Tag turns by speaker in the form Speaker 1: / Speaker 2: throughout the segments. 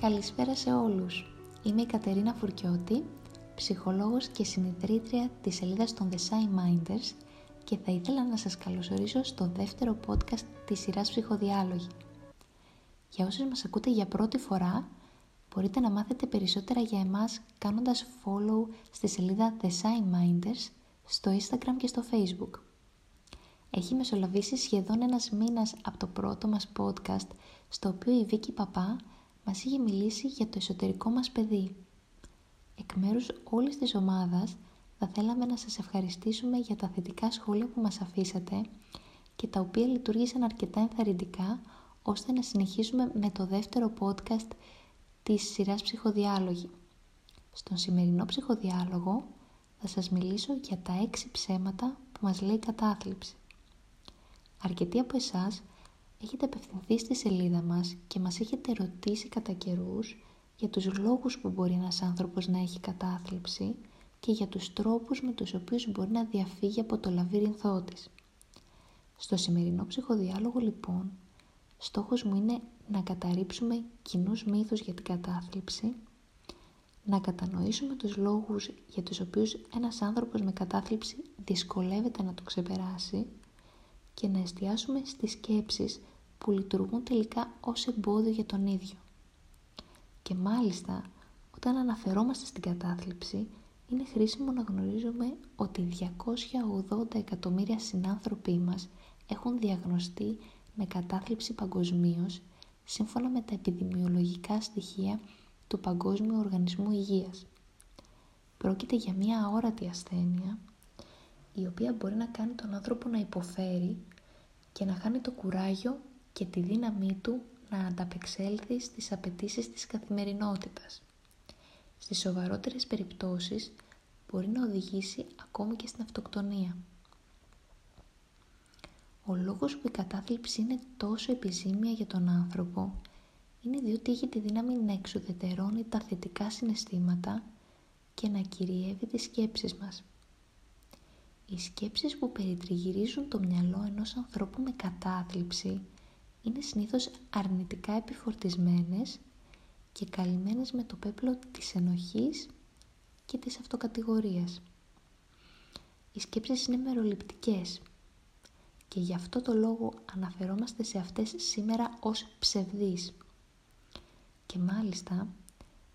Speaker 1: Καλησπέρα σε όλους. Είμαι η Κατερίνα Φουρκιώτη, ψυχολόγος και συνειδητρία της σελίδας των The Shy Minders και θα ήθελα να σας καλωσορίσω στο δεύτερο podcast της σειράς Ψυχοδιάλογη. Για όσους μας ακούτε για πρώτη φορά, μπορείτε να μάθετε περισσότερα για εμάς κάνοντας follow στη σελίδα The Shy Minders στο Instagram και στο Facebook. Έχει μεσολαβήσει σχεδόν ένας μήνας από το πρώτο μας podcast, στο οποίο η Βίκη Παπά μας είχε μιλήσει για το εσωτερικό μας παιδί. Εκ μέρους όλης της ομάδας θα θέλαμε να σας ευχαριστήσουμε για τα θετικά σχόλια που μας αφήσατε και τα οποία λειτουργήσαν αρκετά ενθαρρυντικά ώστε να συνεχίσουμε με το δεύτερο podcast της σειράς ψυχοδιάλογη. Στον σημερινό ψυχοδιάλογο θα σας μιλήσω για τα έξι ψέματα που μας λέει η κατάθλιψη. Αρκετοί από εσάς έχετε απευθυνθεί στη σελίδα μας και μας έχετε ρωτήσει κατά καιρούς για τους λόγους που μπορεί ένας άνθρωπος να έχει κατάθλιψη και για τους τρόπους με τους οποίους μπορεί να διαφύγει από το λαβύρινθό της. Στο σημερινό ψυχοδιάλογο λοιπόν, στόχος μου είναι να καταρρύψουμε κοινούς μύθους για την κατάθλιψη, να κατανοήσουμε τους λόγους για τους οποίους ένας άνθρωπος με κατάθλιψη δυσκολεύεται να το ξεπεράσει και να εστιάσουμε στις σκέψεις που λειτουργούν τελικά ως εμπόδιο για τον ίδιο. Και μάλιστα, όταν αναφερόμαστε στην κατάθλιψη, είναι χρήσιμο να γνωρίζουμε ότι 280 εκατομμύρια συνάνθρωποι μας έχουν διαγνωστεί με κατάθλιψη παγκοσμίως, σύμφωνα με τα επιδημιολογικά στοιχεία του Παγκόσμιου Οργανισμού Υγείας. Πρόκειται για μια αόρατη ασθένεια, η οποία μπορεί να κάνει τον άνθρωπο να υποφέρει και να χάνει το κουράγιο και τη δύναμή του να ανταπεξέλθει στις απαιτήσεις της καθημερινότητας. Στις σοβαρότερες περιπτώσεις μπορεί να οδηγήσει ακόμη και στην αυτοκτονία. Ο λόγος που η κατάθλιψη είναι τόσο επιζήμια για τον άνθρωπο είναι διότι έχει τη δύναμη να εξουδετερώνει τα θετικά συναισθήματα και να κυριεύει τις σκέψεις μας. Οι σκέψεις που περιτριγυρίζουν το μυαλό ενός ανθρώπου με κατάθλιψη είναι συνήθως αρνητικά επιφορτισμένες και καλυμμένες με το πέπλο της ενοχής και της αυτοκατηγορίας. Οι σκέψεις είναι μεροληπτικές και γι' αυτό το λόγο αναφερόμαστε σε αυτές σήμερα ως ψευδείς. Και μάλιστα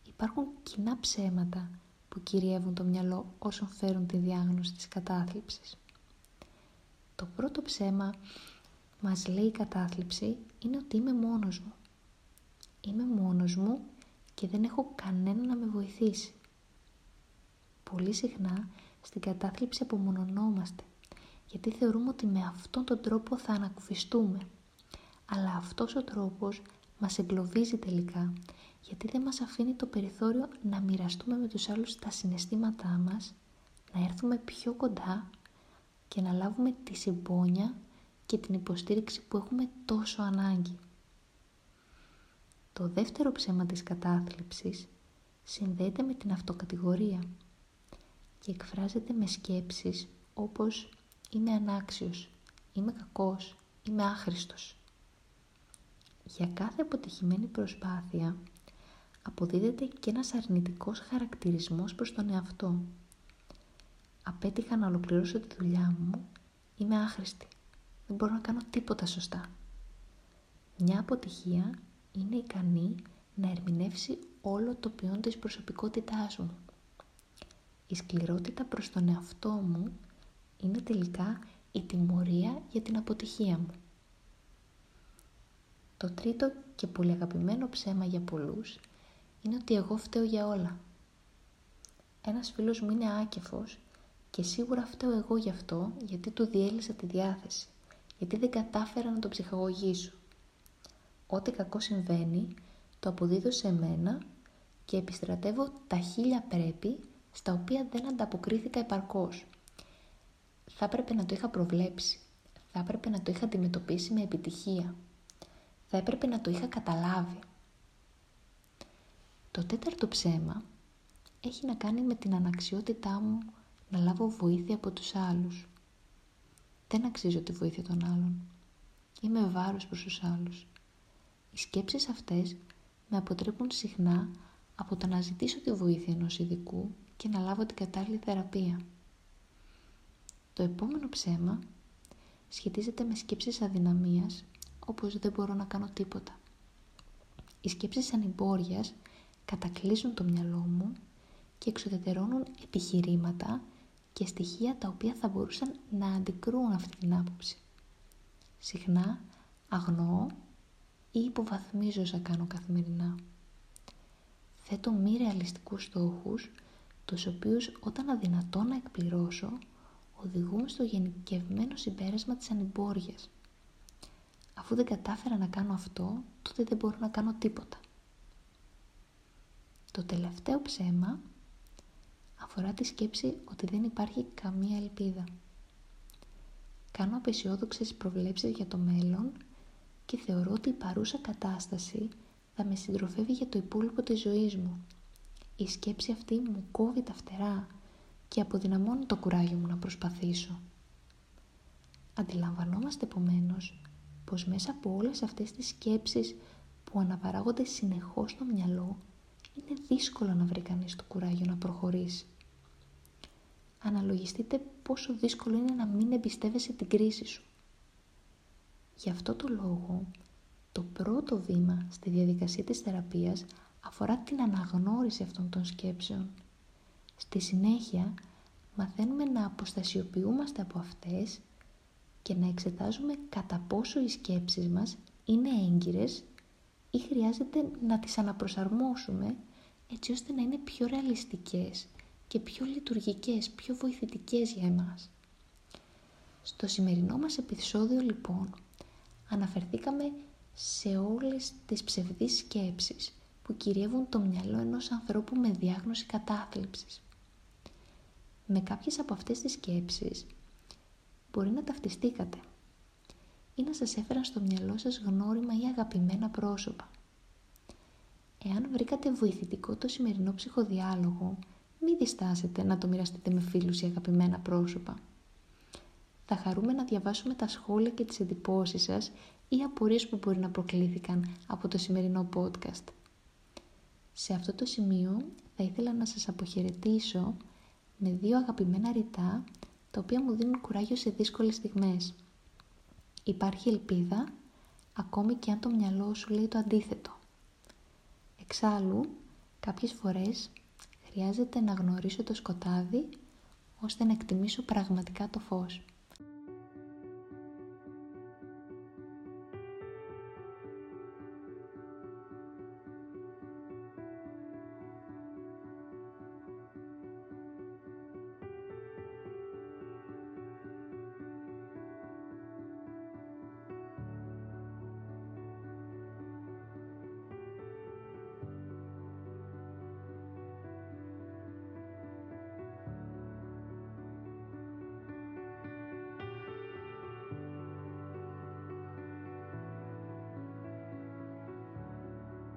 Speaker 1: υπάρχουν κοινά ψέματα που κυριεύουν το μυαλό όσων φέρουν τη διάγνωση της κατάθλιψης. Το πρώτο ψέμα μας λέει η κατάθλιψη είναι ότι είμαι μόνος μου. Είμαι μόνος μου και δεν έχω κανένα να με βοηθήσει. Πολύ συχνά στην κατάθλιψη απομονωνόμαστε γιατί θεωρούμε ότι με αυτόν τον τρόπο θα ανακουφιστούμε. Αλλά αυτός ο τρόπος μας εγκλωβίζει τελικά γιατί δεν μας αφήνει το περιθώριο να μοιραστούμε με τους άλλους τα συναισθήματά μας, να έρθουμε πιο κοντά και να λάβουμε τη συμπόνια και την υποστήριξη που έχουμε τόσο ανάγκη. Το δεύτερο ψέμα της κατάθλιψης συνδέεται με την αυτοκατηγορία και εκφράζεται με σκέψεις όπως «είμαι ανάξιος», «είμαι κακός», «είμαι άχρηστος». Για κάθε αποτυχημένη προσπάθεια αποδίδεται και ένας αρνητικός χαρακτηρισμός προς τον εαυτό. Απέτυχα να ολοκληρώσω τη δουλειά μου, είμαι άχρηστη, δεν μπορώ να κάνω τίποτα σωστά. Μια αποτυχία είναι ικανή να ερμηνεύσει όλο το ποιόν της προσωπικότητάς μου. Η σκληρότητα προς τον εαυτό μου είναι τελικά η τιμωρία για την αποτυχία μου. Το τρίτο και πολύ αγαπημένο ψέμα για πολλούς είναι ότι εγώ φταίω για όλα. Ένας φίλος μου είναι άκεφος και σίγουρα φταίω εγώ γι' αυτό γιατί του διέλυσα τη διάθεση, γιατί δεν κατάφερα να το ψυχαγωγήσω. Ό,τι κακό συμβαίνει το αποδίδω σε μένα και επιστρατεύω τα χίλια πρέπει στα οποία δεν ανταποκρίθηκα επαρκώς. Θα έπρεπε να το είχα προβλέψει, θα έπρεπε να το είχα αντιμετωπίσει με επιτυχία, θα έπρεπε να το είχα καταλάβει. Το τέταρτο ψέμα έχει να κάνει με την αναξιότητά μου να λάβω βοήθεια από τους άλλους. Δεν αξίζω τη βοήθεια των άλλων. Είμαι βάρος προς τους άλλους. Οι σκέψεις αυτές με αποτρέπουν συχνά από το να ζητήσω τη βοήθεια ενός ειδικού και να λάβω την κατάλληλη θεραπεία. Το επόμενο ψέμα σχετίζεται με σκέψεις αδυναμίας, όπως δεν μπορώ να κάνω τίποτα. Οι σκέψεις ανυμπόριας κατακλείζουν το μυαλό μου και εξοδετερώνουν επιχειρήματα και στοιχεία τα οποία θα μπορούσαν να αντικρούν αυτή την άποψη. Συχνά αγνοώ ή υποβαθμίζω όσα κάνω καθημερινά. Θέτω μη ρεαλιστικούς στόχους, τους οποίους όταν αδυνατό να εκπληρώσω, οδηγούμε στο γενικευμένο συμπέρασμα της ανυμπόριας. Αφού δεν κατάφερα να κάνω αυτό, τότε δεν μπορώ να κάνω τίποτα. Το τελευταίο ψέμα αφορά τη σκέψη ότι δεν υπάρχει καμία ελπίδα. Κάνω απεσιόδοξες προβλέψεις για το μέλλον και θεωρώ ότι η παρούσα κατάσταση θα με συντροφεύει για το υπόλοιπο της ζωής μου. Η σκέψη αυτή μου κόβει τα φτερά και αποδυναμώνει το κουράγιο μου να προσπαθήσω. Αντιλαμβανόμαστε επομένως πως μέσα από όλες αυτές τις σκέψεις που αναπαράγονται συνεχώς στο μυαλό είναι δύσκολο να βρει κανείς το κουράγιο να προχωρήσει. Αναλογιστείτε πόσο δύσκολο είναι να μην εμπιστεύεσαι την κρίση σου. Γι' αυτό το λόγο, το πρώτο βήμα στη διαδικασία της θεραπείας αφορά την αναγνώριση αυτών των σκέψεων. Στη συνέχεια, μαθαίνουμε να αποστασιοποιούμαστε από αυτές και να εξετάζουμε κατά πόσο οι σκέψεις μας είναι έγκυρες ή χρειάζεται να τις αναπροσαρμόσουμε έτσι ώστε να είναι πιο ρεαλιστικές και πιο λειτουργικές, πιο βοηθητικές για εμάς. Στο σημερινό μας επεισόδιο λοιπόν αναφερθήκαμε σε όλες τις ψευδείς σκέψεις που κυριεύουν το μυαλό ενός ανθρώπου με διάγνωση κατάθλιψης. Με κάποιες από αυτές τις σκέψεις μπορεί να ταυτιστήκατε ή να σας έφεραν στο μυαλό σας γνώριμα ή αγαπημένα πρόσωπα. Εάν βρήκατε βοηθητικό το σημερινό ψυχοδιάλογο, μην διστάσετε να το μοιραστείτε με φίλους ή αγαπημένα πρόσωπα. Θα χαρούμε να διαβάσουμε τα σχόλια και τις εντυπώσεις σας ή απορίες που μπορεί να προκλήθηκαν από το σημερινό podcast. Σε αυτό το σημείο θα ήθελα να σας αποχαιρετήσω με δύο αγαπημένα ρητά τα οποία μου δίνουν κουράγιο σε δύσκολες στιγμές. Υπάρχει ελπίδα ακόμη και αν το μυαλό σου λέει το αντίθετο. Εξάλλου, κάποιες φορές χρειάζεται να γνωρίσω το σκοτάδι ώστε να εκτιμήσω πραγματικά το φως.